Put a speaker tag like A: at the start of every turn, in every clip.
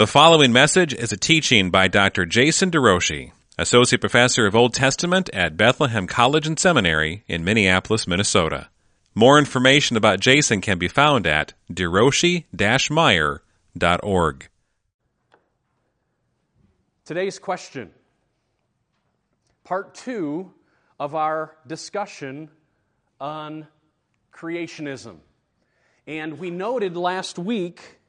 A: The following message is a teaching by Dr. Jason DeRouchie, Associate Professor of Old Testament at Bethlehem College and Seminary in Minneapolis, Minnesota. More information about Jason can be found at derochie-meyer.org.
B: Today's question, part two of our discussion on creationism. And we noted last week,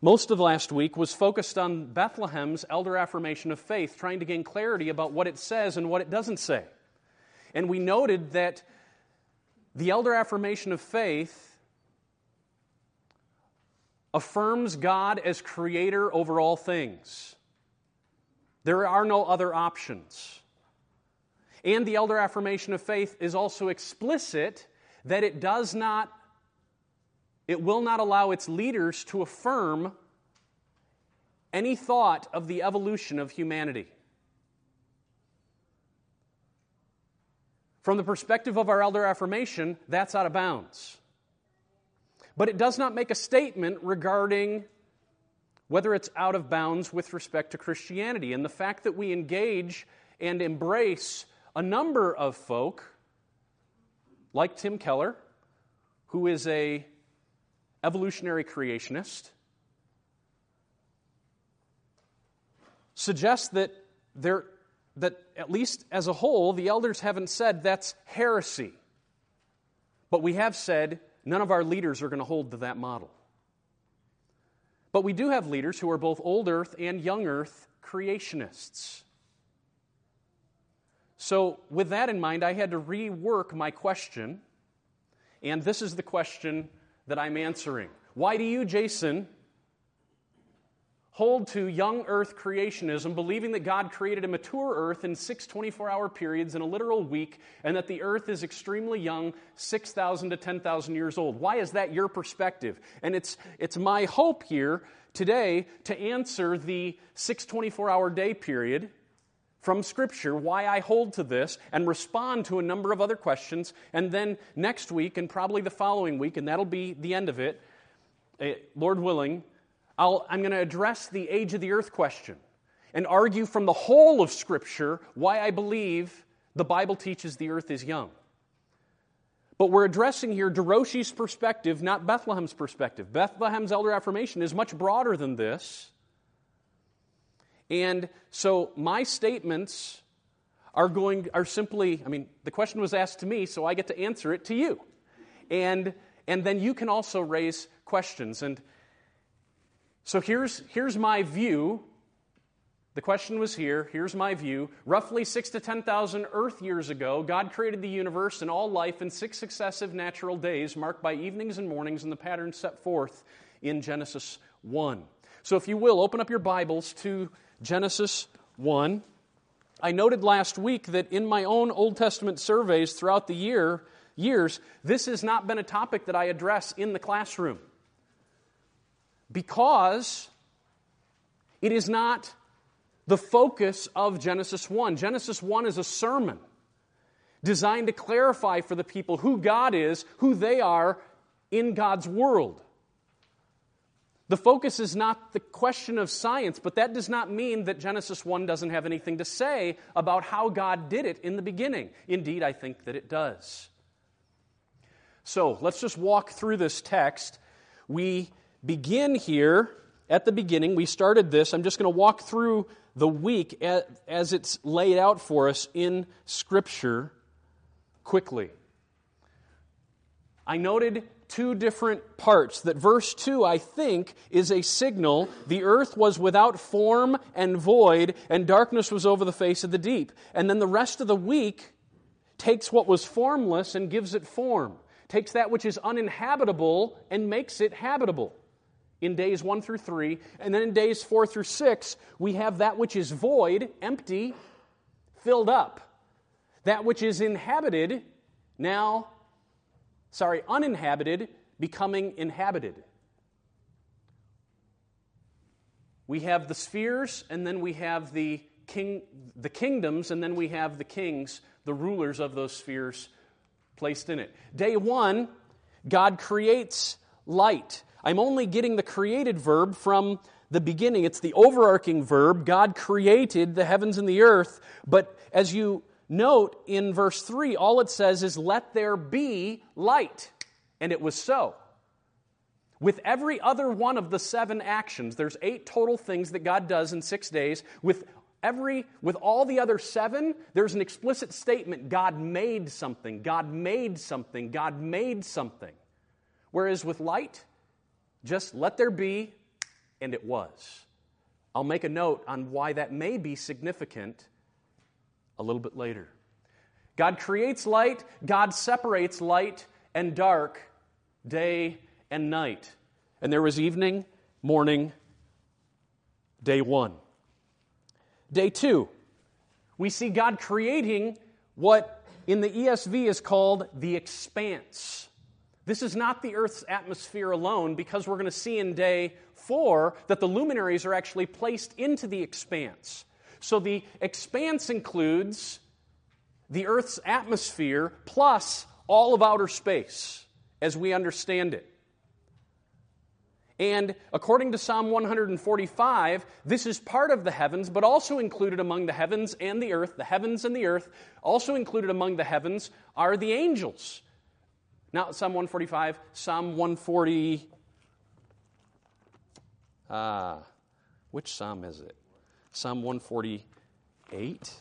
B: most of last week was focused on Bethlehem's elder affirmation of faith, trying to gain clarity about what it says and what it doesn't say. And we noted that the elder affirmation of faith affirms God as creator over all things. There are no other options. And the elder affirmation of faith is also explicit that it does not, it will not allow its leaders to affirm any thought of the evolution of humanity. From the perspective of our elder affirmation, that's out of bounds. But it does not make a statement regarding whether it's out of bounds with respect to Christianity. And the fact that we engage and embrace a number of folk, like Tim Keller, who is a evolutionary creationist, suggests that there that at least as a whole the elders haven't said that's heresy. But we have said none of our leaders are going to hold to that model. But we do have leaders who are both old earth and young earth creationists. So, with that in mind, I had to rework my question, and this is the question that I'm answering. Why do you, Jason, hold to young earth creationism, believing that God created a mature earth in six 24 hour periods in a literal week, and that the earth is extremely young, 6,000 to 10,000 years old? Why is that your perspective? And it's, it's my hope here today to answer the six 24 hour day period from Scripture why I hold to this and respond to a number of other questions. And then next week, and probably the following week, and that'll be the end of it, eh, Lord willing, i am going to address the age of the earth question and argue from the whole of Scripture why I believe the Bible teaches the earth is young. But we're addressing here DeRouchie's perspective, not Bethlehem's perspective. Bethlehem's elder affirmation is much broader than this. And so my statements are going are simply, I mean, the question was asked to me, so I get to answer it to you. And and then you can also raise questions. And so here's, here's my view. The question was here. Here's my view. Roughly six to 10,000 Earth years ago, God created the universe and all life in six successive natural days, marked by evenings and mornings in the pattern set forth in Genesis 1. So, if you will, open up your Bibles to Genesis 1. I noted last week that in my own Old Testament surveys throughout the year, years, this has not been a topic that I address in the classroom because it is not the focus of Genesis 1. Genesis 1 is a sermon designed to clarify for the people who God is, who they are in God's world. The focus is not the question of science, but that does not mean that Genesis 1 doesn't have anything to say about how God did it in the beginning. Indeed, I think that it does. So let's just walk through this text. We begin here at the beginning. We started this. I'm just going to walk through the week as it's laid out for us in Scripture quickly. I noted two different parts. That verse 2, I think, is a signal the earth was without form and void, and darkness was over the face of the deep. And then the rest of the week takes what was formless and gives it form, takes that which is uninhabitable and makes it habitable in days 1 through 3. And then in days 4 through 6, we have that which is void, empty, filled up. That which is inhabited, now, sorry, uninhabited, becoming inhabited. We have the spheres, and then we have the, king, the kingdoms, and then we have the kings, the rulers of those spheres placed in it. Day one, God creates light. I'm only getting the created verb from the beginning. It's the overarching verb. God created the heavens and the earth. But as you note in verse 3, all it says is, Let there be light. And it was so. With every other one of the seven actions, there's eight total things that God does in six days. With every with all the other seven there's an explicit statement god made something god made something god made something whereas with light just let there be and it was i'll make a note on why that may be significant a little bit later god creates light god separates light and dark day and night and there was evening morning day one Day two, we see God creating what in the ESV is called the expanse. This is not the Earth's atmosphere alone, because we're going to see in day four that the luminaries are actually placed into the expanse. So the expanse includes the Earth's atmosphere plus all of outer space as we understand it. And according to Psalm 145, this is part of the heavens, but also included among the heavens and the earth, the heavens and the earth, also included among the heavens are the angels. Now, Psalm 145, Psalm 140. Uh, which psalm is it? Psalm 148.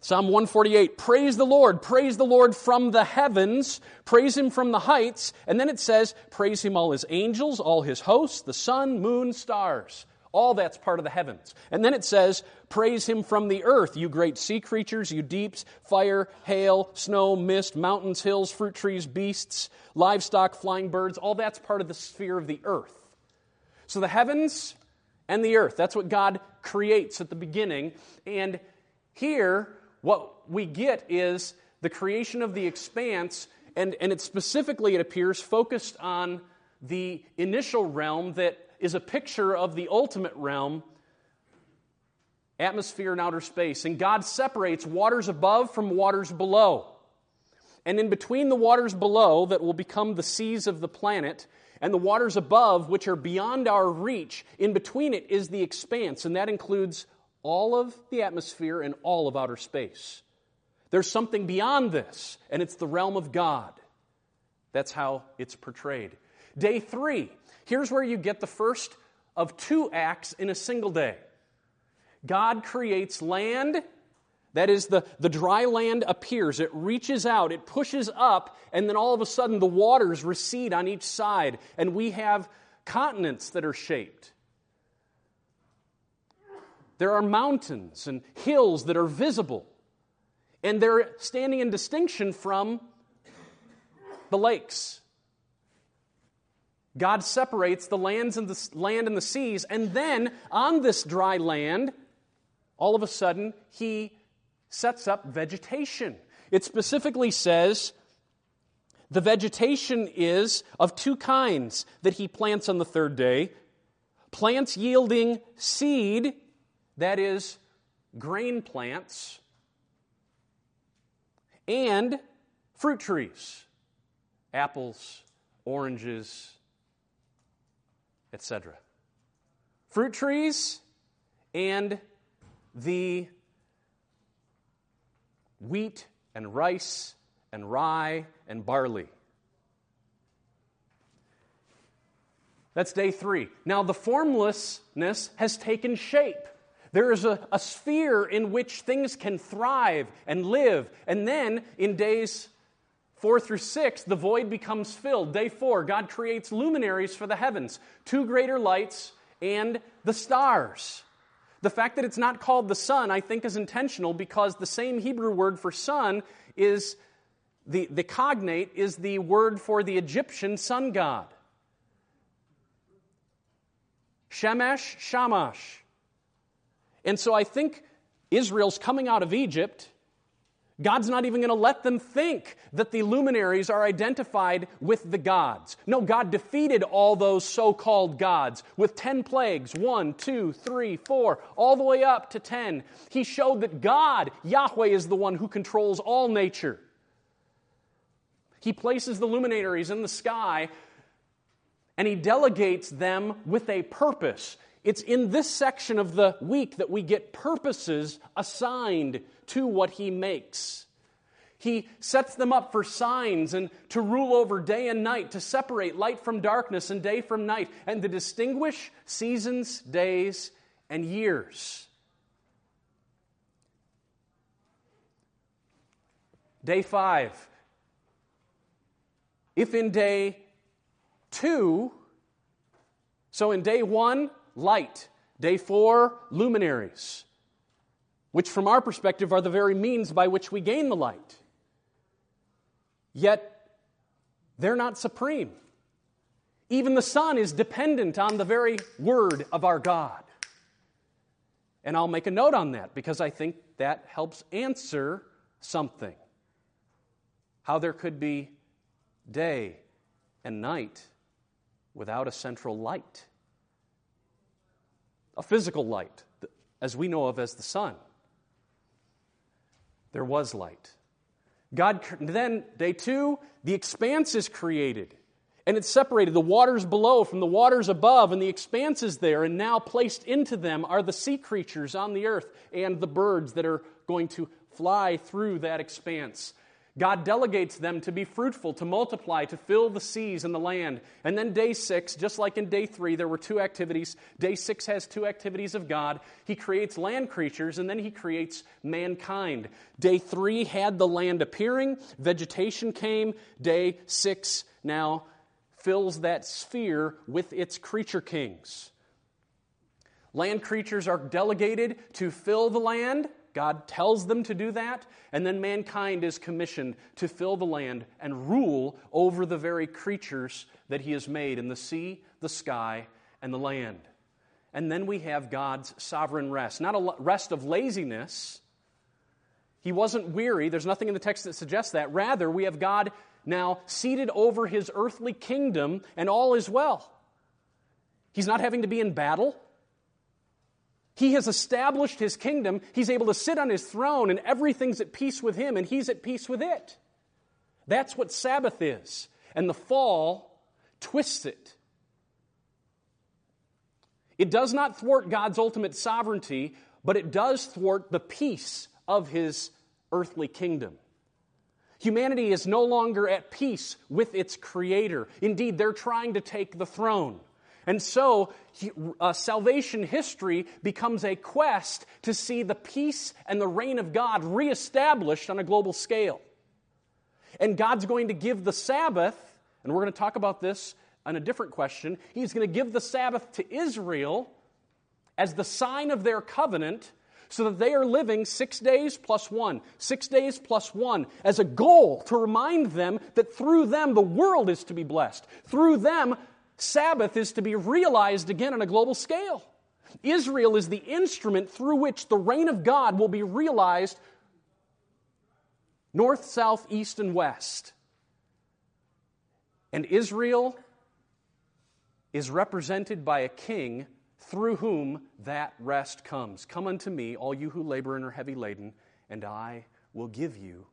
B: Psalm 148, praise the Lord, praise the Lord from the heavens, praise him from the heights. And then it says, praise him all his angels, all his hosts, the sun, moon, stars. All that's part of the heavens. And then it says, praise him from the earth, you great sea creatures, you deeps, fire, hail, snow, mist, mountains, hills, fruit trees, beasts, livestock, flying birds. All that's part of the sphere of the earth. So the heavens and the earth, that's what God creates at the beginning. And here, what we get is the creation of the expanse, and, and it specifically, it appears, focused on the initial realm that is a picture of the ultimate realm atmosphere and outer space. And God separates waters above from waters below. And in between the waters below, that will become the seas of the planet, and the waters above, which are beyond our reach, in between it is the expanse, and that includes all of the atmosphere and all of outer space. There's something beyond this, and it's the realm of God. That's how it's portrayed. Day three, here's where you get the first of two acts in a single day. God creates land, that is, the, the dry land appears, it reaches out, it pushes up, and then all of a sudden the waters recede on each side, and we have continents that are shaped. There are mountains and hills that are visible, and they're standing in distinction from the lakes. God separates the lands and the land and the seas, and then on this dry land, all of a sudden, he sets up vegetation. It specifically says the vegetation is of two kinds that he plants on the third day plants yielding seed that is, grain plants and fruit trees, apples, oranges, etc. Fruit trees and the wheat and rice and rye and barley. That's day three. Now, the formlessness has taken shape. There is a, a sphere in which things can thrive and live. And then in days four through six, the void becomes filled. Day four, God creates luminaries for the heavens, two greater lights, and the stars. The fact that it's not called the sun, I think, is intentional because the same Hebrew word for sun is the, the cognate is the word for the Egyptian sun god. Shemesh, Shamash. And so I think Israel's coming out of Egypt. God's not even going to let them think that the luminaries are identified with the gods. No, God defeated all those so called gods with 10 plagues one, two, three, four, all the way up to 10. He showed that God, Yahweh, is the one who controls all nature. He places the luminaries in the sky and he delegates them with a purpose. It's in this section of the week that we get purposes assigned to what he makes. He sets them up for signs and to rule over day and night, to separate light from darkness and day from night, and to distinguish seasons, days, and years. Day five. If in day two, so in day one, light. Day four, luminaries, which from our perspective are the very means by which we gain the light. Yet, they're not supreme. Even the sun is dependent on the very word of our God. And I'll make a note on that because I think that helps answer something. How there could be day and night without a central light a physical light, as we know of as the sun. There was light. God, then, day two, the expanse is created. And it's separated, the waters below from the waters above, and the expanse is there. And now placed into them are the sea creatures on the earth and the birds that are going to fly through that expanse. God delegates them to be fruitful, to multiply, to fill the seas and the land. And then day six, just like in day three, there were two activities. Day six has two activities of God. He creates land creatures, and then he creates mankind. Day three had the land appearing, vegetation came. Day six now fills that sphere with its creature kings. Land creatures are delegated to fill the land God tells them to do that, and then mankind is commissioned to fill the land and rule over the very creatures that He has made in the sea, the sky, and the land. And then we have God's sovereign rest. Not a rest of laziness. He wasn't weary. There's nothing in the text that suggests that. Rather, we have God now seated over his earthly kingdom, and all is well. He's not having to be in battle. He has established his kingdom. He's able to sit on his throne, and everything's at peace with him, and he's at peace with it. That's what Sabbath is. And the fall twists it. It does not thwart God's ultimate sovereignty, but it does thwart the peace of his earthly kingdom. Humanity is no longer at peace with its creator. Indeed, they're trying to take the throne. And so, uh, salvation history becomes a quest to see the peace and the reign of God reestablished on a global scale. And God's going to give the Sabbath, and we're going to talk about this on a different question. He's going to give the Sabbath to Israel as the sign of their covenant so that they are living six days plus one, six days plus one, as a goal to remind them that through them the world is to be blessed. Through them, Sabbath is to be realized again on a global scale. Israel is the instrument through which the reign of God will be realized north, south, east, and west. And Israel is represented by a king through whom that rest comes. Come unto me, all you who labor and are heavy laden, and I will give you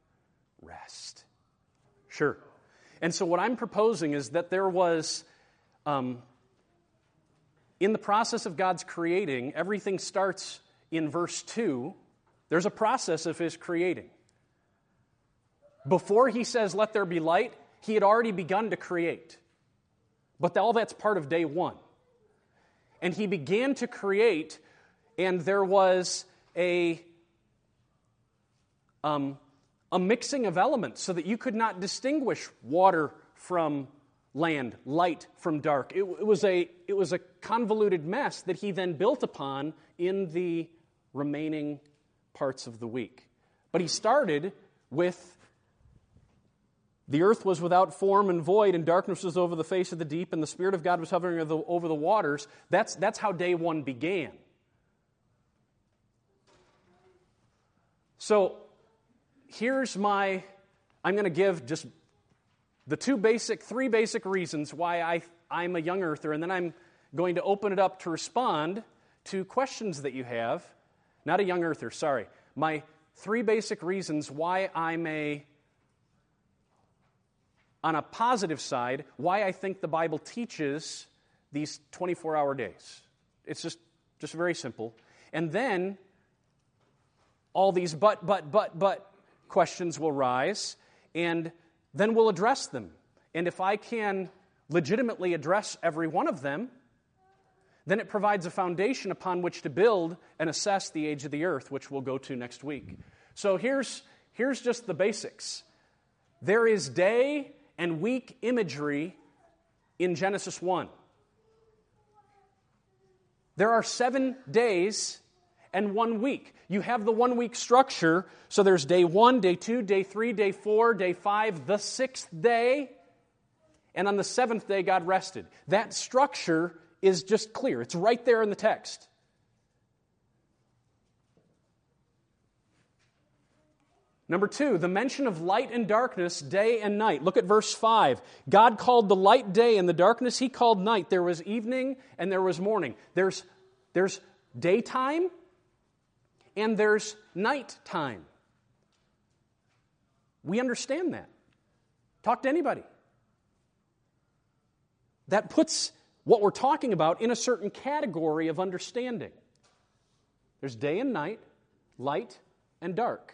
B: rest. Sure. And so, what I'm proposing is that there was um, in the process of God's creating, everything starts in verse 2. There's a process of His creating. Before He says, Let there be light, He had already begun to create. But all that's part of day one. And He began to create, and there was a, um, a mixing of elements so that you could not distinguish water from land, light from dark. It, it, was a, it was a convoluted mess that he then built upon in the remaining parts of the week. But he started with the earth was without form and void, and darkness was over the face of the deep, and the Spirit of God was hovering over the, over the waters. That's, that's how day one began. So here's my, I'm going to give just the two basic, three basic reasons why I, I'm a young earther, and then I'm going to open it up to respond to questions that you have. Not a young earther, sorry. My three basic reasons why I'm a on a positive side, why I think the Bible teaches these 24 hour days. It's just, just very simple. And then all these but, but, but, but questions will rise, and then we'll address them. And if I can legitimately address every one of them, then it provides a foundation upon which to build and assess the age of the earth, which we'll go to next week. So here's, here's just the basics there is day and week imagery in Genesis 1. There are seven days and one week. You have the one week structure, so there's day one, day two, day three, day four, day five, the sixth day, and on the seventh day, God rested. That structure is just clear, it's right there in the text. Number two, the mention of light and darkness, day and night. Look at verse 5. God called the light day, and the darkness he called night. There was evening and there was morning. There's, there's daytime and there's nighttime. We understand that. Talk to anybody. That puts what we're talking about in a certain category of understanding. There's day and night, light and dark.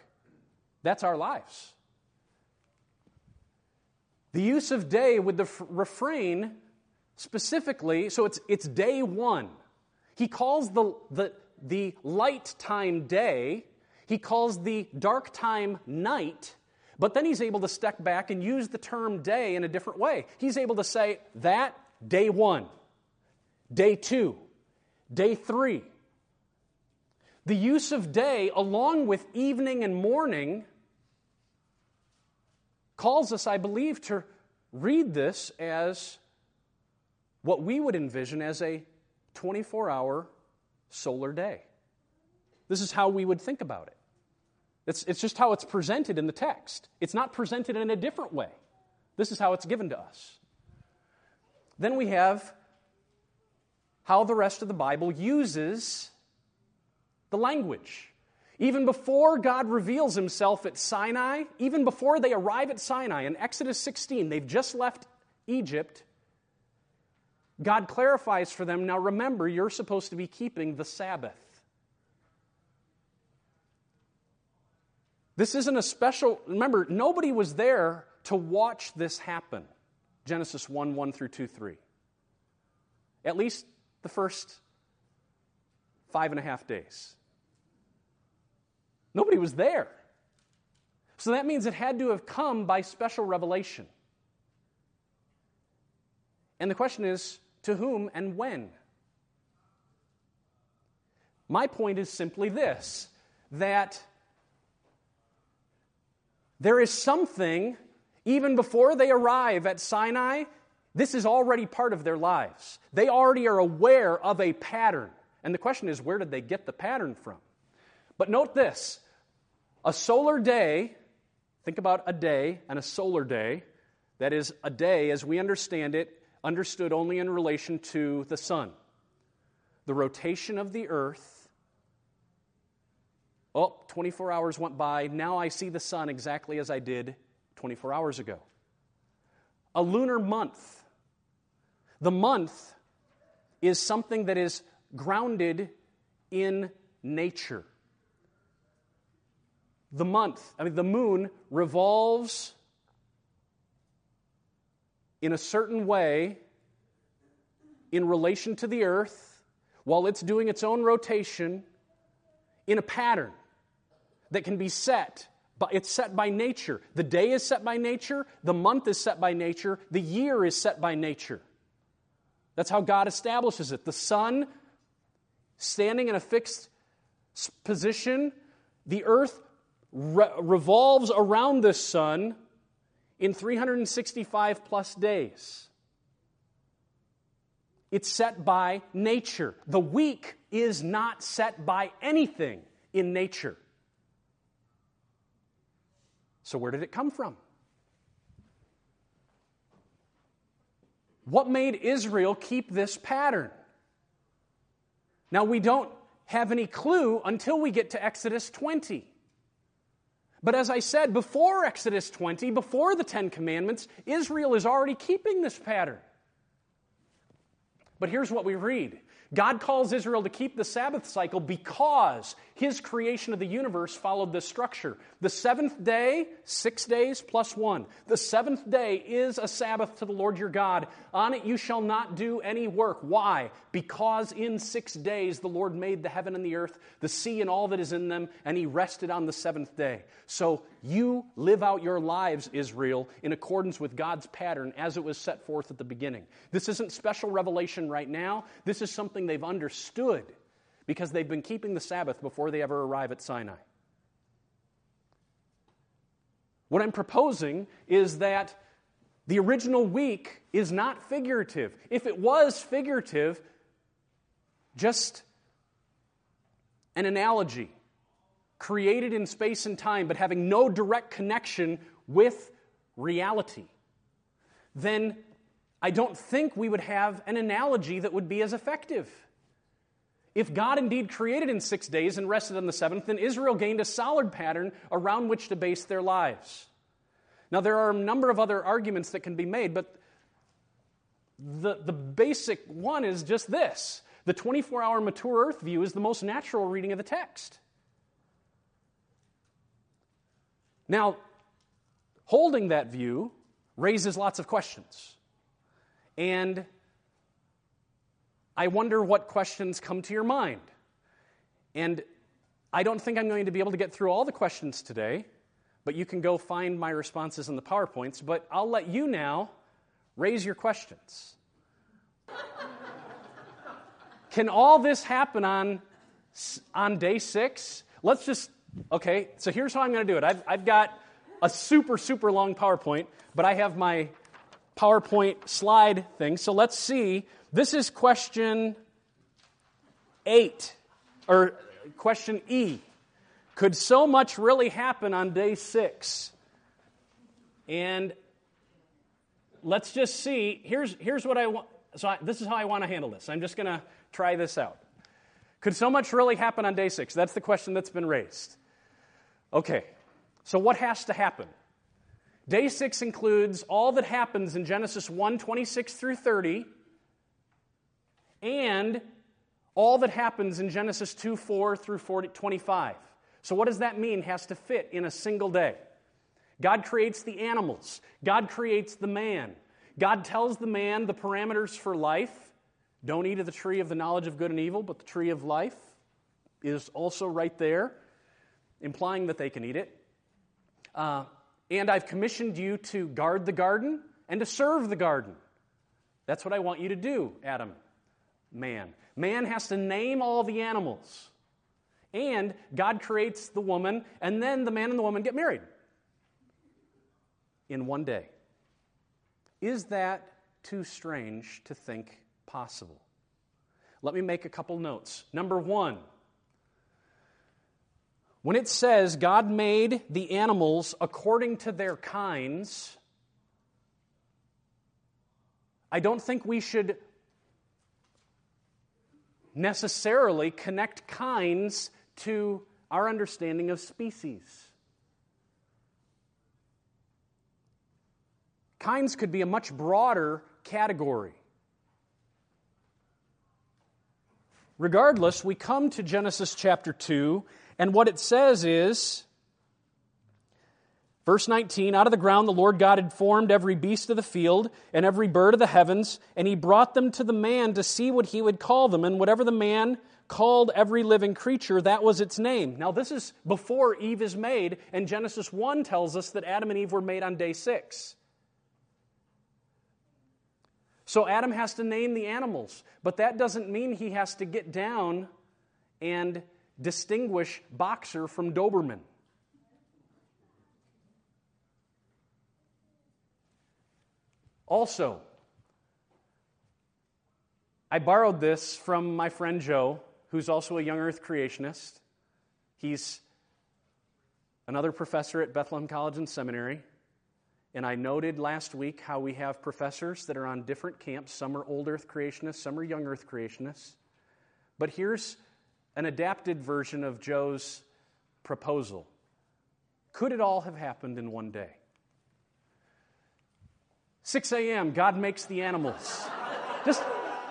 B: That's our lives. The use of day with the f- refrain specifically, so it's, it's day one. He calls the, the, the light time day, he calls the dark time night, but then he's able to step back and use the term day in a different way. He's able to say that day one, day two, day three. The use of day, along with evening and morning, calls us, I believe, to read this as what we would envision as a 24 hour solar day. This is how we would think about it. It's, it's just how it's presented in the text. It's not presented in a different way. This is how it's given to us. Then we have how the rest of the Bible uses the language. Even before God reveals himself at Sinai, even before they arrive at Sinai in Exodus 16, they've just left Egypt God clarifies for them now remember, you're supposed to be keeping the Sabbath. This isn't a special, remember, nobody was there to watch this happen. Genesis 1 1 through 2 3. At least the first five and a half days. Nobody was there. So that means it had to have come by special revelation. And the question is to whom and when? My point is simply this that there is something, even before they arrive at Sinai, this is already part of their lives. They already are aware of a pattern. And the question is, where did they get the pattern from? But note this a solar day, think about a day and a solar day. That is, a day, as we understand it, understood only in relation to the sun. The rotation of the earth. Oh, 24 hours went by. Now I see the sun exactly as I did 24 hours ago. A lunar month. The month is something that is grounded in nature. The month, I mean, the moon revolves in a certain way in relation to the earth while it's doing its own rotation in a pattern that can be set. But it's set by nature. The day is set by nature, the month is set by nature, the year is set by nature. That's how God establishes it. The sun standing in a fixed position, the earth re- revolves around the sun in 365 plus days. It's set by nature. The week is not set by anything in nature. So, where did it come from? What made Israel keep this pattern? Now, we don't have any clue until we get to Exodus 20. But as I said, before Exodus 20, before the Ten Commandments, Israel is already keeping this pattern. But here's what we read God calls Israel to keep the Sabbath cycle because his creation of the universe followed this structure. The seventh day, six days plus one. The seventh day is a Sabbath to the Lord your God. On it you shall not do any work. Why? Because in six days the Lord made the heaven and the earth, the sea and all that is in them, and he rested on the seventh day. So you live out your lives, Israel, in accordance with God's pattern as it was set forth at the beginning. This isn't special revelation right now, this is something they've understood because they've been keeping the Sabbath before they ever arrive at Sinai. What I'm proposing is that the original week is not figurative. If it was figurative, just an analogy created in space and time but having no direct connection with reality, then I don't think we would have an analogy that would be as effective. If God indeed created in six days and rested on the seventh, then Israel gained a solid pattern around which to base their lives. Now, there are a number of other arguments that can be made, but the, the basic one is just this the 24 hour mature earth view is the most natural reading of the text. Now, holding that view raises lots of questions. And I wonder what questions come to your mind. And I don't think I'm going to be able to get through all the questions today, but you can go find my responses in the PowerPoints. But I'll let you now raise your questions. can all this happen on, on day six? Let's just, okay, so here's how I'm going to do it. I've, I've got a super, super long PowerPoint, but I have my PowerPoint slide thing. So let's see this is question eight, or question E. Could so much really happen on day six? And let's just see. Here's, here's what I want. So, I, this is how I want to handle this. I'm just going to try this out. Could so much really happen on day six? That's the question that's been raised. Okay, so what has to happen? Day six includes all that happens in Genesis 1 26 through 30 and all that happens in Genesis 2 4 through 40, 25. So, what does that mean? Has to fit in a single day. God creates the animals, God creates the man. God tells the man the parameters for life. Don't eat of the tree of the knowledge of good and evil, but the tree of life is also right there, implying that they can eat it. Uh, and I've commissioned you to guard the garden and to serve the garden. That's what I want you to do, Adam man. Man has to name all the animals. And God creates the woman, and then the man and the woman get married in one day. Is that too strange to think possible? Let me make a couple notes. Number one, when it says God made the animals according to their kinds, I don't think we should necessarily connect kinds to our understanding of species. Kinds could be a much broader category. Regardless, we come to Genesis chapter 2, and what it says is Verse 19 Out of the ground the Lord God had formed every beast of the field and every bird of the heavens, and he brought them to the man to see what he would call them. And whatever the man called every living creature, that was its name. Now, this is before Eve is made, and Genesis 1 tells us that Adam and Eve were made on day six. So Adam has to name the animals, but that doesn't mean he has to get down and distinguish Boxer from Doberman. Also, I borrowed this from my friend Joe, who's also a young earth creationist. He's another professor at Bethlehem College and Seminary. And I noted last week how we have professors that are on different camps. Some are old earth creationists, some are young earth creationists. But here's an adapted version of Joe's proposal. Could it all have happened in one day? 6 a.m., God makes the animals. Just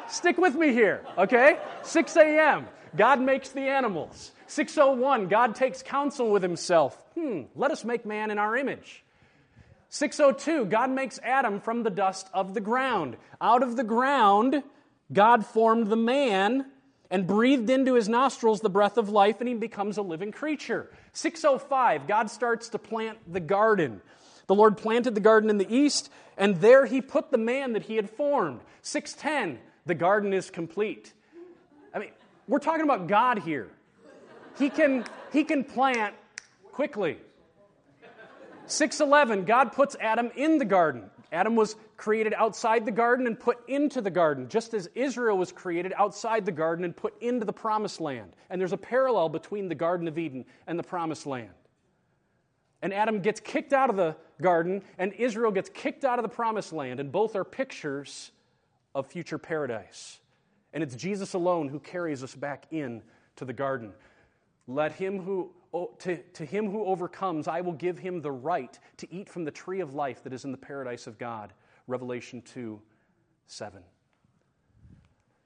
B: stick with me here, okay? 6 a.m., God makes the animals. 601, God takes counsel with himself. Hmm, let us make man in our image. 602, God makes Adam from the dust of the ground. Out of the ground, God formed the man and breathed into his nostrils the breath of life, and he becomes a living creature. 605, God starts to plant the garden. The Lord planted the garden in the east, and there he put the man that he had formed. 610, the garden is complete. I mean, we're talking about God here. He can, he can plant quickly. 611, God puts Adam in the garden. Adam was created outside the garden and put into the garden, just as Israel was created outside the garden and put into the promised land. And there's a parallel between the Garden of Eden and the promised land. And Adam gets kicked out of the garden, and Israel gets kicked out of the promised land, and both are pictures of future paradise. And it's Jesus alone who carries us back in to the garden. Let him who to, to him who overcomes, I will give him the right to eat from the tree of life that is in the paradise of God. Revelation 2 7.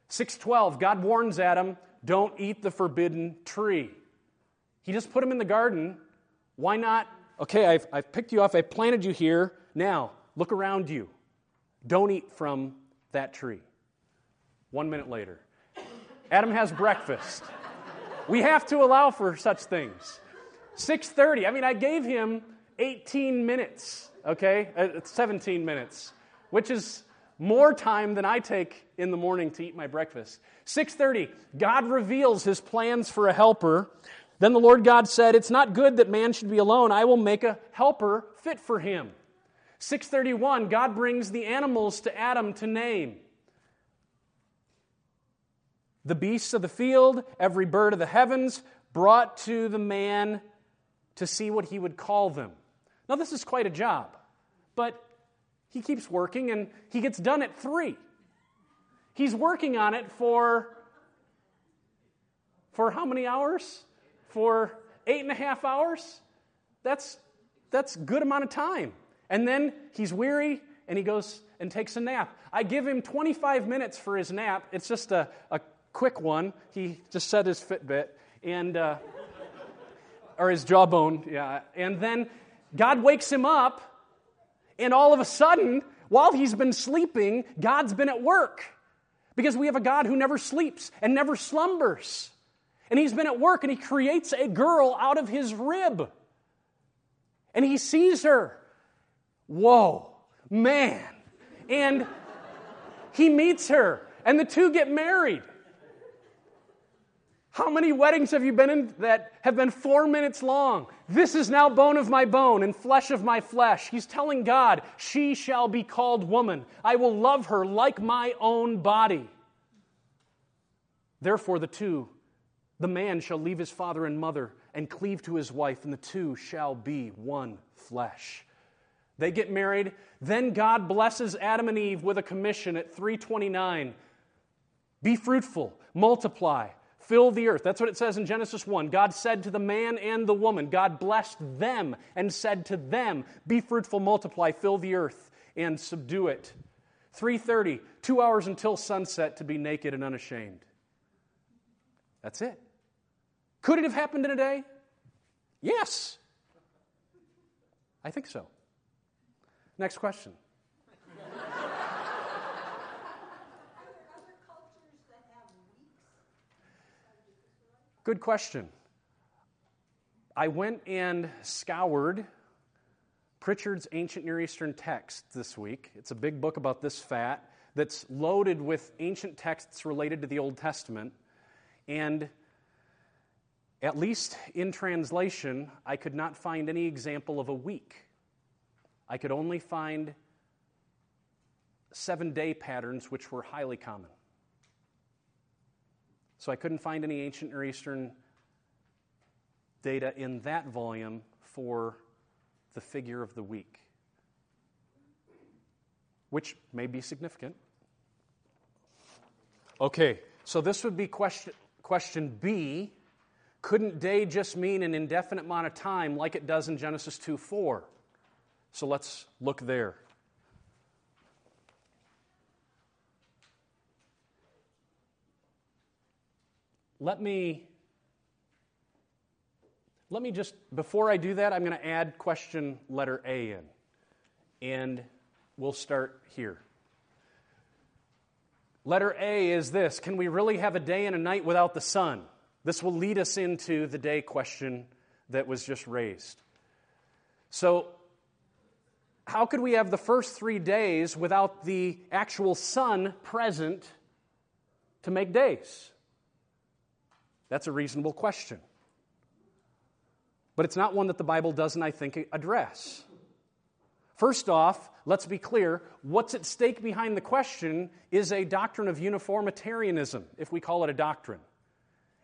B: 612, God warns Adam, don't eat the forbidden tree. He just put him in the garden. Why not? Okay, I've, I've picked you off, I've planted you here. Now, look around you. Don't eat from that tree. One minute later, Adam has breakfast. We have to allow for such things. 6:30. I mean, I gave him 18 minutes, okay? Uh, 17 minutes, which is more time than I take in the morning to eat my breakfast. 6:30. God reveals his plans for a helper. Then the Lord God said, "It's not good that man should be alone. I will make a helper fit for him." 631. God brings the animals to Adam to name the beasts of the field, every bird of the heavens, brought to the man to see what he would call them. Now, this is quite a job, but he keeps working and he gets done at three. He's working on it for, for how many hours? For eight and a half hours? That's, that's good amount of time. And then he's weary and he goes and takes a nap. I give him 25 minutes for his nap. It's just a, a quick one. He just set his Fitbit and, uh, or his jawbone, yeah. And then God wakes him up, and all of a sudden, while he's been sleeping, God's been at work. Because we have a God who never sleeps and never slumbers. And he's been at work and he creates a girl out of his rib. And he sees her. Whoa, man. And he meets her, and the two get married. How many weddings have you been in that have been four minutes long? This is now bone of my bone and flesh of my flesh. He's telling God, She shall be called woman. I will love her like my own body. Therefore, the two, the man shall leave his father and mother and cleave to his wife, and the two shall be one flesh. They get married. Then God blesses Adam and Eve with a commission at 329 Be fruitful, multiply Fill the earth. That's what it says in Genesis 1. God said to the man and the woman, God blessed them and said to them, Be fruitful, multiply, fill the earth, and subdue it. 3:30, 2 hours until sunset to be naked and unashamed. That's it. Could it have happened in a day? Yes. I think so. Next question. Good question. I went and scoured Pritchard's Ancient Near Eastern Text this week. It's a big book about this fat that's loaded with ancient texts related to the Old Testament. And at least in translation, I could not find any example of a week. I could only find seven day patterns, which were highly common. So I couldn't find any ancient Near Eastern data in that volume for the figure of the week, which may be significant. Okay, so this would be question, question B. couldn't day just mean an indefinite amount of time like it does in Genesis 2 4? So let's look there. Let me let me just before I do that, I'm going to add question letter A in. And we'll start here. Letter A is this Can we really have a day and a night without the sun? This will lead us into the day question that was just raised. So, how could we have the first three days without the actual sun present to make days? That's a reasonable question. But it's not one that the Bible doesn't, I think, address. First off, let's be clear what's at stake behind the question is a doctrine of uniformitarianism, if we call it a doctrine.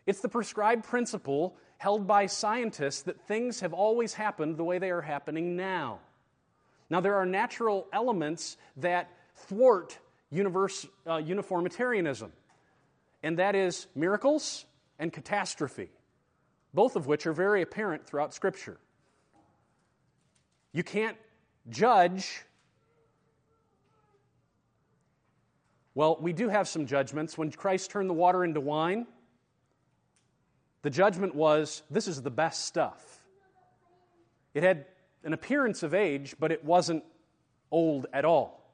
B: It's the prescribed principle held by scientists that things have always happened the way they are happening now. Now, there are natural elements that thwart universe, uh, uniformitarianism, and that is miracles and catastrophe, both of which are very apparent throughout Scripture. You can't judge. Well, we do have some judgments. When Christ turned the water into wine, the judgment was this is the best stuff. It had an appearance of age, but it wasn't old at all.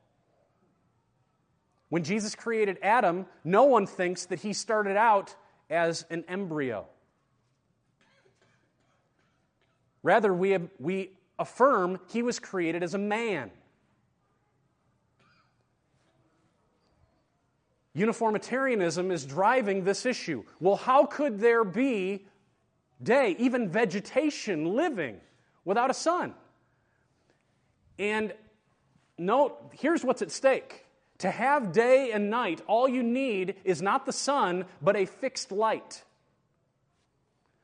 B: When Jesus created Adam, no one thinks that he started out as an embryo. Rather, we, we affirm he was created as a man. Uniformitarianism is driving this issue. Well, how could there be day, even vegetation, living without a sun? And note, here's what's at stake. To have day and night, all you need is not the sun, but a fixed light.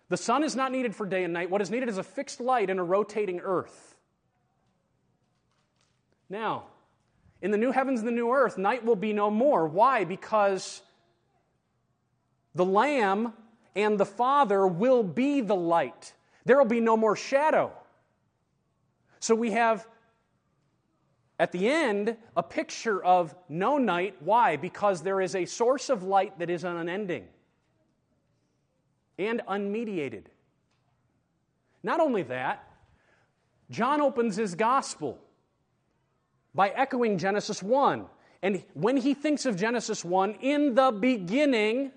B: The sun is not needed for day and night. What is needed is a fixed light in a rotating earth. Now, in the new heavens and the new earth, night will be no more. Why? Because the Lamb and the Father will be the light. There will be no more shadow. So we have, at the end, a picture of no night. Why? Because there is a source of light that is unending and unmediated. Not only that, John opens his gospel by echoing Genesis 1. And when he thinks of Genesis 1, in the beginning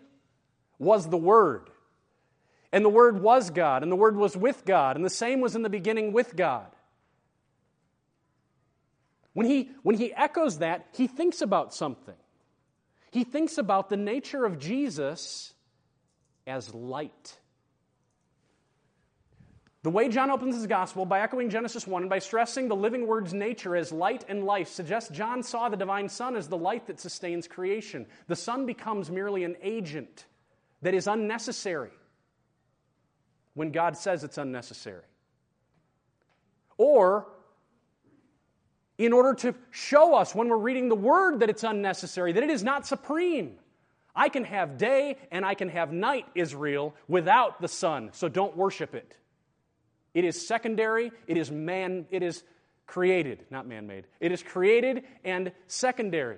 B: was the Word. And the Word was God, and the Word was with God, and the same was in the beginning with God. When he, when he echoes that, he thinks about something. He thinks about the nature of Jesus as light. The way John opens his gospel, by echoing Genesis 1 and by stressing the living word's nature as light and life, suggests John saw the divine Son as the light that sustains creation. The Son becomes merely an agent that is unnecessary when God says it's unnecessary. Or, in order to show us when we're reading the Word that it's unnecessary, that it is not supreme. I can have day and I can have night, Israel, without the sun, so don't worship it. It is secondary, it is man, it is created, not man made. It is created and secondary.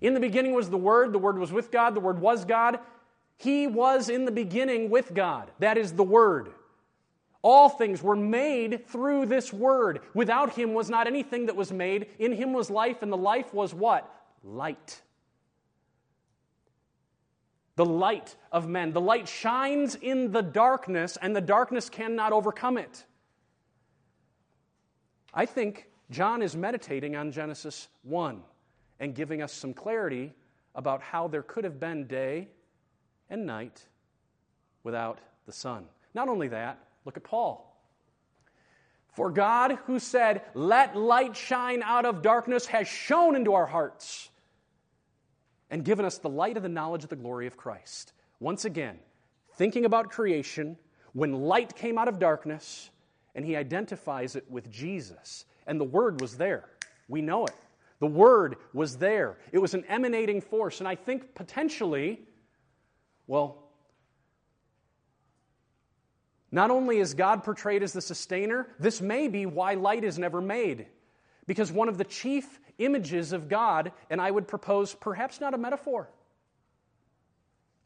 B: In the beginning was the Word, the Word was with God, the Word was God. He was in the beginning with God. That is the Word. All things were made through this Word. Without Him was not anything that was made. In Him was life, and the life was what? Light. The light of men. The light shines in the darkness, and the darkness cannot overcome it. I think John is meditating on Genesis 1 and giving us some clarity about how there could have been day and night without the sun. Not only that, look at Paul. For God, who said, Let light shine out of darkness, has shone into our hearts and given us the light of the knowledge of the glory of Christ. Once again, thinking about creation, when light came out of darkness, and he identifies it with Jesus. And the Word was there. We know it. The Word was there. It was an emanating force. And I think potentially, well, Not only is God portrayed as the sustainer, this may be why light is never made. Because one of the chief images of God, and I would propose perhaps not a metaphor,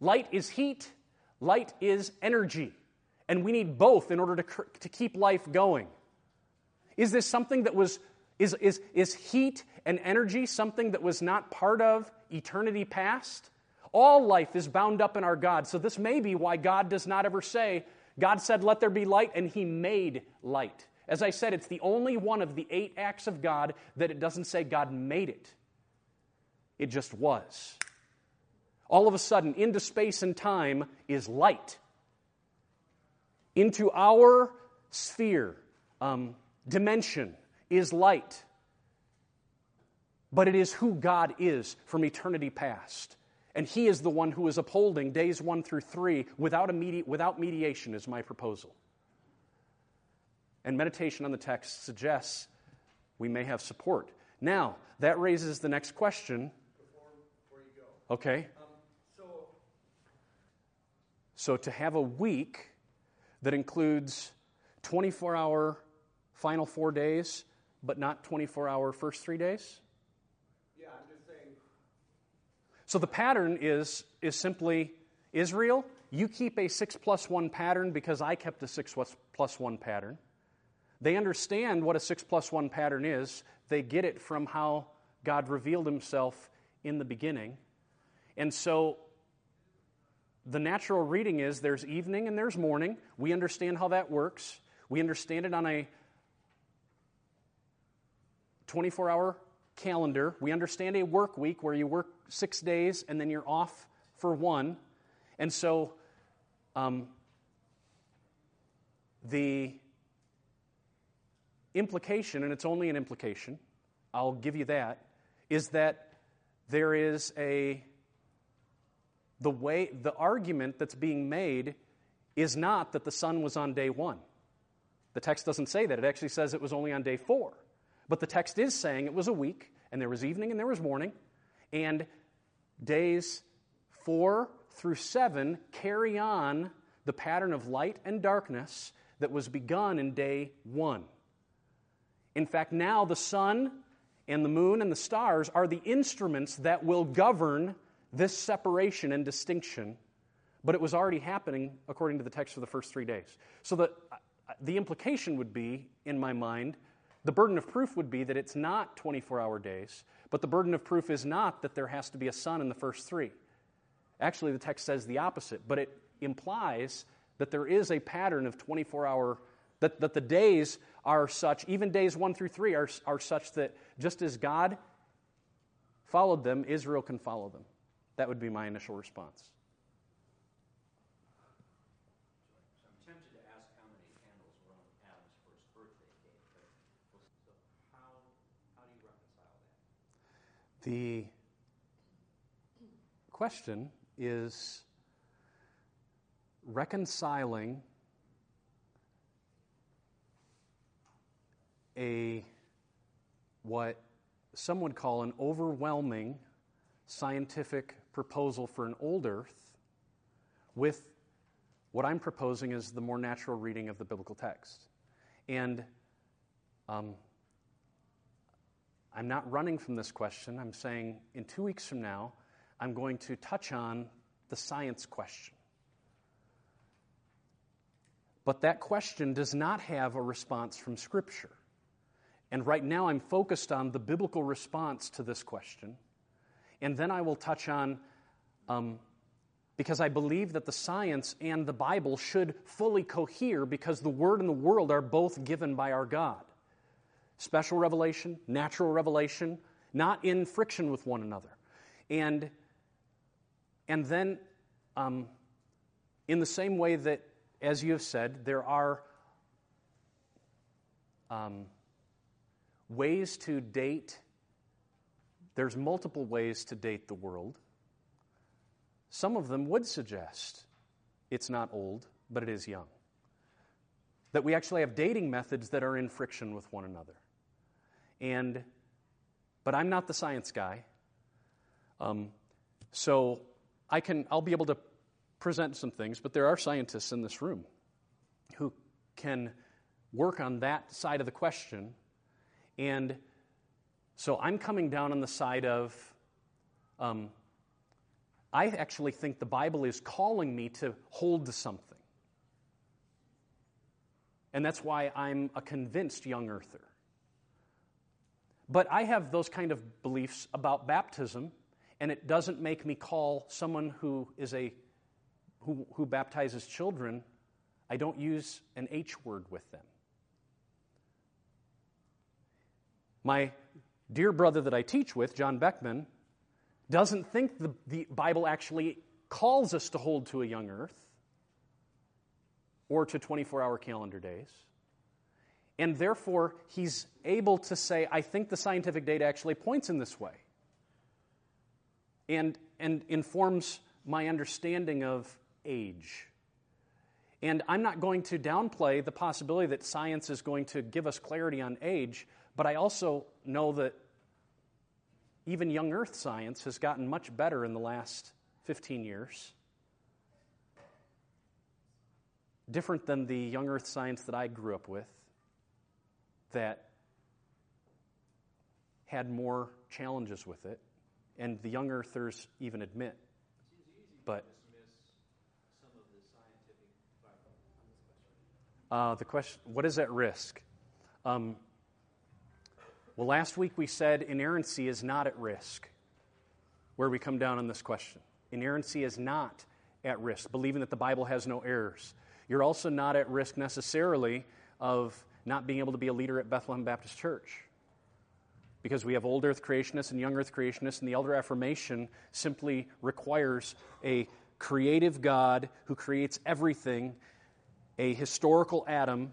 B: light is heat, light is energy, and we need both in order to, to keep life going. Is this something that was, is, is, is heat and energy something that was not part of eternity past? All life is bound up in our God. So, this may be why God does not ever say, God said, Let there be light, and He made light. As I said, it's the only one of the eight acts of God that it doesn't say God made it, it just was. All of a sudden, into space and time is light. Into our sphere, um, dimension, is light. But it is who God is from eternity past. And He is the one who is upholding days one through three without, medi- without mediation, is my proposal. And meditation on the text suggests we may have support. Now, that raises the next question.
C: Before, before you go.
B: Okay.
C: Um, so,
B: So, to have a week that includes 24 hour final four days, but not 24 hour first three days?
C: yeah, I'm just saying,
B: So the pattern is, is simply Israel, you keep a 6 plus 1 pattern because I kept a 6 plus- plus 1 pattern. They understand what a 6 plus 1 pattern is, they get it from how God revealed himself in the beginning. And so the natural reading is there's evening and there's morning. We understand how that works. We understand it on a 24 hour calendar. We understand a work week where you work six days and then you're off for one. And so um, the implication, and it's only an implication, I'll give you that, is that there is a the way the argument that's being made is not that the sun was on day one. The text doesn't say that. It actually says it was only on day four. But the text is saying it was a week, and there was evening and there was morning, and days four through seven carry on the pattern of light and darkness that was begun in day one. In fact, now the sun and the moon and the stars are the instruments that will govern this separation and distinction, but it was already happening according to the text for the first three days. So the, the implication would be, in my mind, the burden of proof would be that it's not 24 hour days, but the burden of proof is not that there has to be a sun in the first three. Actually, the text says the opposite, but it implies that there is a pattern of 24 hour, that, that the days are such, even days one through three are, are such that just as God followed them, Israel can follow them. That would be my initial response.
D: So I'm tempted to ask how many candles were on Adam's first birthday cake, but so how, how do you reconcile that?
B: The question is reconciling a what some would call an overwhelming scientific proposal for an old earth with what I'm proposing is the more natural reading of the biblical text. And um, I'm not running from this question. I'm saying in two weeks from now, I'm going to touch on the science question. But that question does not have a response from Scripture. And right now, I'm focused on the biblical response to this question. And then I will touch on, um, because I believe that the science and the Bible should fully cohere because the Word and the world are both given by our God. Special revelation, natural revelation, not in friction with one another. And, and then, um, in the same way that, as you have said, there are um, ways to date there's multiple ways to date the world. Some of them would suggest it's not old, but it is young. That we actually have dating methods that are in friction with one another. And, but I'm not the science guy. Um, so I can, I'll be able to present some things, but there are scientists in this room. who can work on that side of the question. And so I'm coming down on the side of um, I actually think the Bible is calling me to hold to something. And that's why I'm a convinced young earther. But I have those kind of beliefs about baptism, and it doesn't make me call someone who is a who, who baptizes children, I don't use an H word with them. My dear brother that I teach with, John Beckman, doesn't think the, the Bible actually calls us to hold to a young earth or to 24 hour calendar days. And therefore, he's able to say, I think the scientific data actually points in this way. And, and informs my understanding of age. And I'm not going to downplay the possibility that science is going to give us clarity on age, but I also know that even young earth science has gotten much better in the last 15 years. Different than the young earth science that I grew up with, that had more challenges with it, and the young earthers even admit. But uh, the question, what is at risk? Um, well, last week we said inerrancy is not at risk, where we come down on this question. Inerrancy is not at risk, believing that the Bible has no errors. You're also not at risk necessarily of not being able to be a leader at Bethlehem Baptist Church. Because we have old earth creationists and young earth creationists, and the elder affirmation simply requires a creative God who creates everything, a historical Adam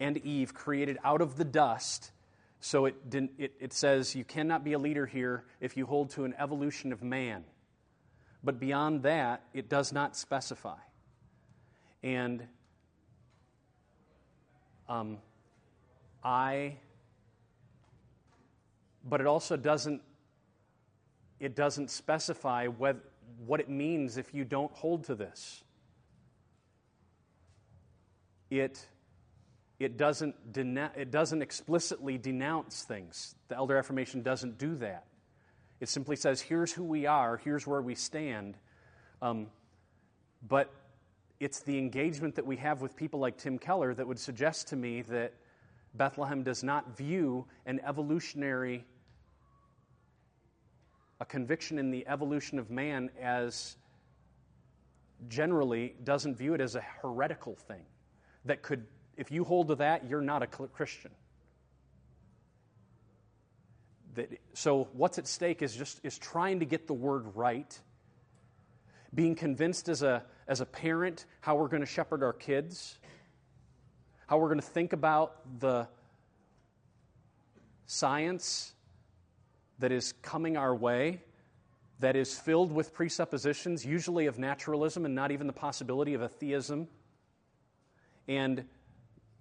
B: and Eve created out of the dust so it, it, it says you cannot be a leader here if you hold to an evolution of man. But beyond that, it does not specify. And um, I, but it also doesn't, it doesn't specify what, what it means if you don't hold to this. It it doesn't, it doesn't explicitly denounce things. The elder affirmation doesn't do that. It simply says, here's who we are, here's where we stand. Um, but it's the engagement that we have with people like Tim Keller that would suggest to me that Bethlehem does not view an evolutionary, a conviction in the evolution of man as generally doesn't view it as a heretical thing that could if you hold to that, you're not a Christian. That, so what's at stake is just is trying to get the word right, being convinced as a, as a parent how we're going to shepherd our kids, how we're going to think about the science that is coming our way, that is filled with presuppositions, usually of naturalism and not even the possibility of a theism. And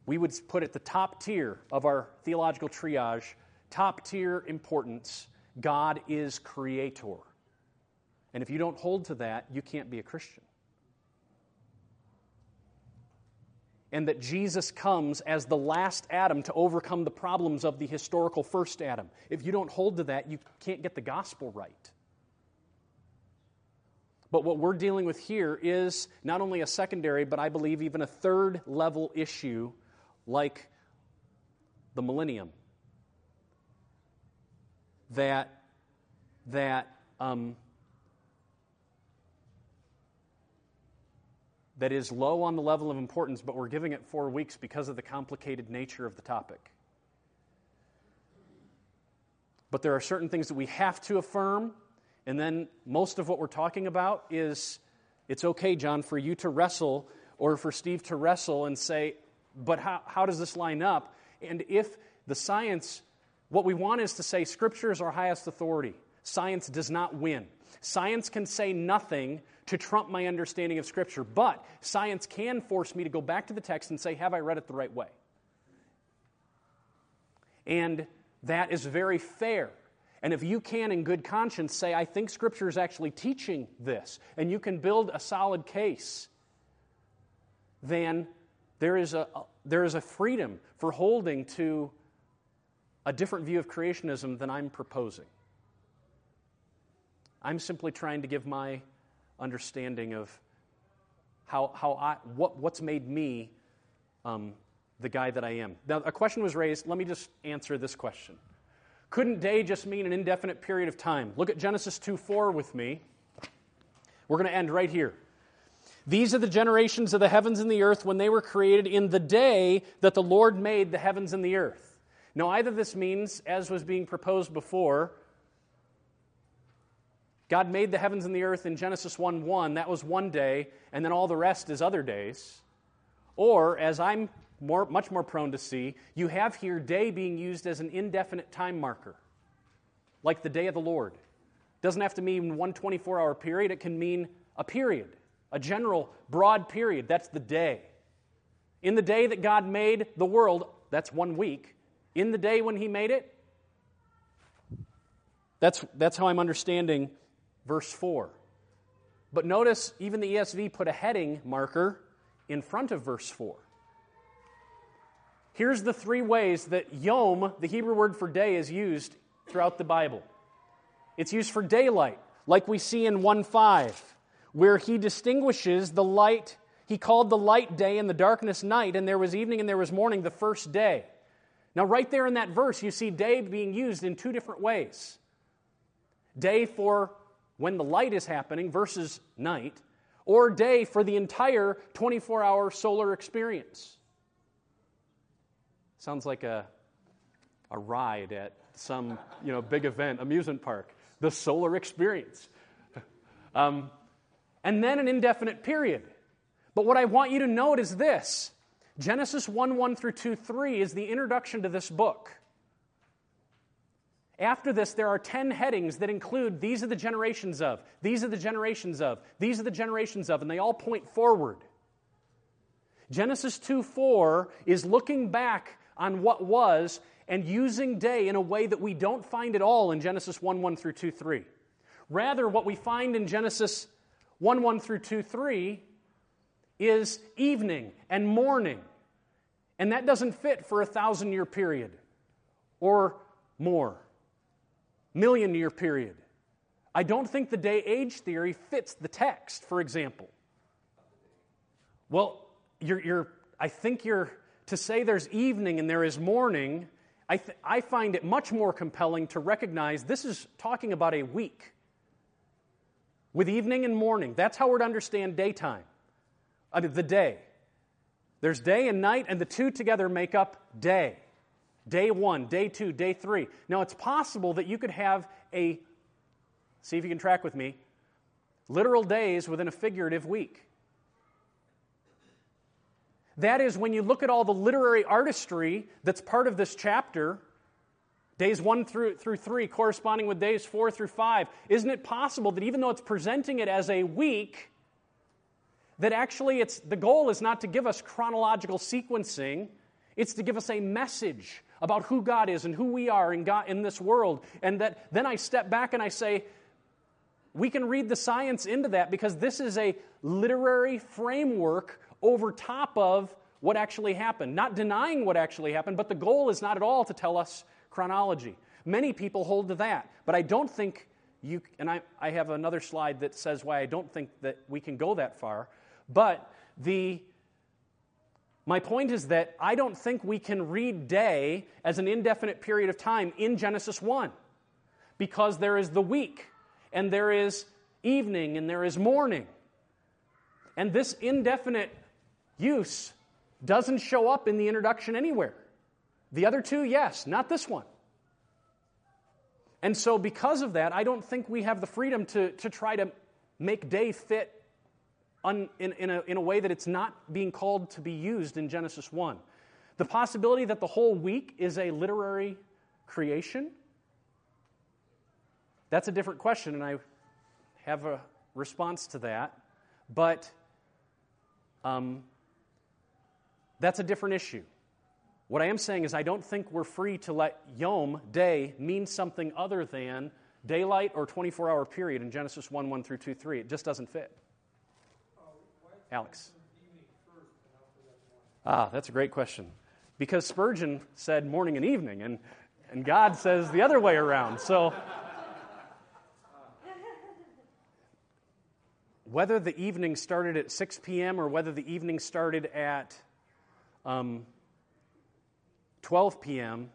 B: we would put at the top tier of our theological triage, top tier importance, God is creator. And if you don't hold to that, you can't be a Christian. And that Jesus comes as the last Adam to overcome the problems of the historical first Adam. If you don't hold to that, you can't get the gospel right. But what we're dealing with here is not only a secondary, but I believe even a third level issue like the millennium. That, that, um, that is low on the level of importance, but we're giving it four weeks because of the complicated nature of the topic. But there are certain things that we have to affirm, and then most of what we're talking about is it's okay, John, for you to wrestle or for Steve to wrestle and say, but how, how does this line up? And if the science, what we want is to say Scripture is our highest authority. Science does not win. Science can say nothing to trump my understanding of Scripture, but science can force me to go back to the text and say, Have I read it the right way? And that is very fair. And if you can, in good conscience, say, I think Scripture is actually teaching this, and you can build a solid case, then There is a, there is a freedom for holding to a different view of creationism than I'm proposing. I'm simply trying to give my understanding of how, how I, what, what's made me um, the guy that I am. Now, a question was raised. Let me just answer this question. Couldn't day just mean an indefinite period of time? Look at Genesis 2 4 with me. We're going to end right here. These are the generations of the heavens and the earth when they were created in the day that the Lord made the heavens and the earth. Now, either this means, as was being proposed before, God made the heavens and the earth in Genesis 1 1. That was one day, and then all the rest is other days. Or, as I'm more, much more prone to see, you have here day being used as an indefinite time marker, like the day of the Lord. Doesn't have to mean one 24 hour period, it can mean a period, a general, broad period. That's the day. In the day that God made the world, that's one week. In the day when He made it, that's, that's how I'm understanding verse 4. But notice, even the ESV put a heading marker in front of verse 4. Here's the three ways that yom, the Hebrew word for day, is used throughout the Bible. It's used for daylight, like we see in 1 5, where he distinguishes the light. He called the light day and the darkness night, and there was evening and there was morning the first day. Now, right there in that verse, you see day being used in two different ways day for when the light is happening versus night, or day for the entire 24 hour solar experience. Sounds like a, a ride at some you know, big event, amusement park. The solar experience. Um, and then an indefinite period. But what I want you to note is this Genesis 1 1 through 2 3 is the introduction to this book. After this, there are 10 headings that include these are the generations of, these are the generations of, these are the generations of, and they all point forward. Genesis 2 4 is looking back on what was and using day in a way that we don't find at all in Genesis 1 1 through 2 3. Rather, what we find in Genesis 1 1 through 2 3 is evening and morning. And that doesn't fit for a thousand year period or more, million year period. I don't think the day age theory fits the text, for example. Well, you're, you're, I think you're to say there's evening and there is morning. I, th- I find it much more compelling to recognize this is talking about a week with evening and morning. That's how we're to understand daytime, I mean, the day. There's day and night, and the two together make up day. Day one, day two, day three. Now, it's possible that you could have a, see if you can track with me, literal days within a figurative week. That is, when you look at all the literary artistry that's part of this chapter, days 1 through, through 3 corresponding with days 4 through 5, isn't it possible that even though it's presenting it as a week, that actually it's, the goal is not to give us chronological sequencing, it's to give us a message about who God is and who we are in, God, in this world. And that then I step back and I say, we can read the science into that because this is a literary framework over top of what actually happened. Not denying what actually happened, but the goal is not at all to tell us chronology. Many people hold to that, but I don't think you, and I, I have another slide that says why I don't think that we can go that far, but the my point is that I don't think we can read day as an indefinite period of time in Genesis 1 because there is the week and there is evening and there is morning. And this indefinite use doesn't show up in the introduction anywhere. The other two, yes, not this one. And so, because of that, I don't think we have the freedom to, to try to make day fit un, in, in, a, in a way that it's not being called to be used in Genesis 1. The possibility that the whole week is a literary creation, that's a different question, and I have a response to that. But um, that's a different issue. What I am saying is, I don't think we're free to let yom, day, mean something other than daylight or 24 hour period in Genesis 1 1 through 2 3. It just doesn't fit. Alex. Ah, that's a great question. Because Spurgeon said morning and evening, and, and God says the other way around. So, whether the evening started at 6 p.m. or whether the evening started at um, 12 p.m.,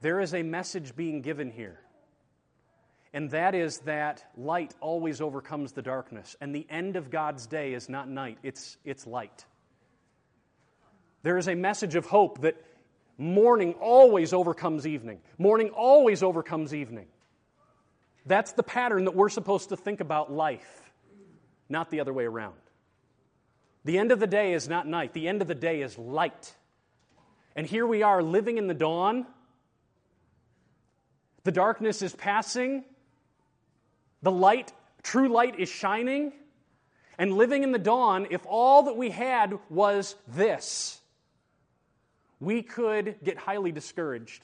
B: there is a message being given here. And that is that light always overcomes the darkness. And the end of God's day is not night, it's, it's light. There is a message of hope that morning always overcomes evening. Morning always overcomes evening. That's the pattern that we're supposed to think about life, not the other way around. The end of the day is not night, the end of the day is light. And here we are living in the dawn. The darkness is passing. The light, true light, is shining. And living in the dawn, if all that we had was this, we could get highly discouraged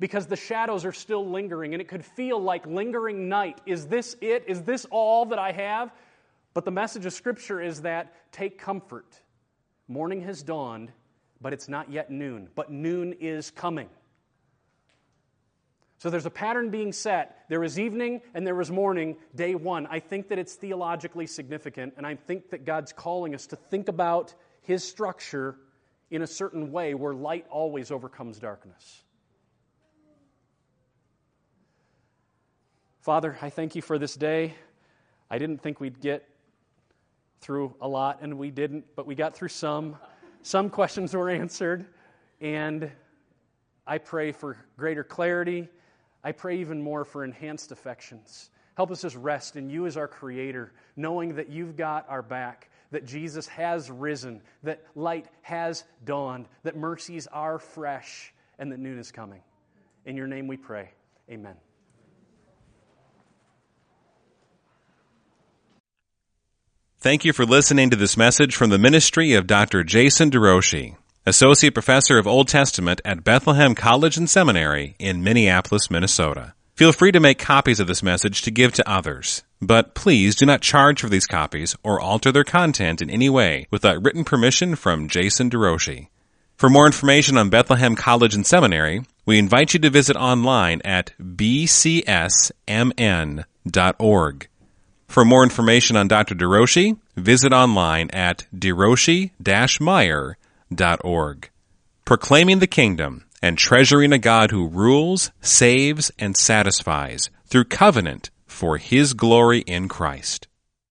B: because the shadows are still lingering and it could feel like lingering night. Is this it? Is this all that I have? But the message of Scripture is that take comfort. Morning has dawned, but it's not yet noon. But noon is coming. So there's a pattern being set. There was evening and there was morning, day one. I think that it's theologically significant, and I think that God's calling us to think about His structure in a certain way where light always overcomes darkness. Father, I thank you for this day. I didn't think we'd get through a lot, and we didn't, but we got through some. Some questions were answered, and I pray for greater clarity. I pray even more for enhanced affections. Help us just rest in you as our Creator, knowing that you've got our back, that Jesus has risen, that light has dawned, that mercies are fresh, and that noon is coming. In your name we pray. Amen.
A: Thank you for listening to this message from the ministry of Dr. Jason DeRouchie, Associate Professor of Old Testament at Bethlehem College and Seminary in Minneapolis, Minnesota. Feel free to make copies of this message to give to others, but please do not charge for these copies or alter their content in any way without written permission from Jason DeRouchie. For more information on Bethlehem College and Seminary, we invite you to visit online at bcsmn.org. For more information on Dr. DeRouchie, visit online at deroshi-meyer.org. Proclaiming the kingdom and treasuring a God who rules, saves, and satisfies through covenant for his glory in Christ.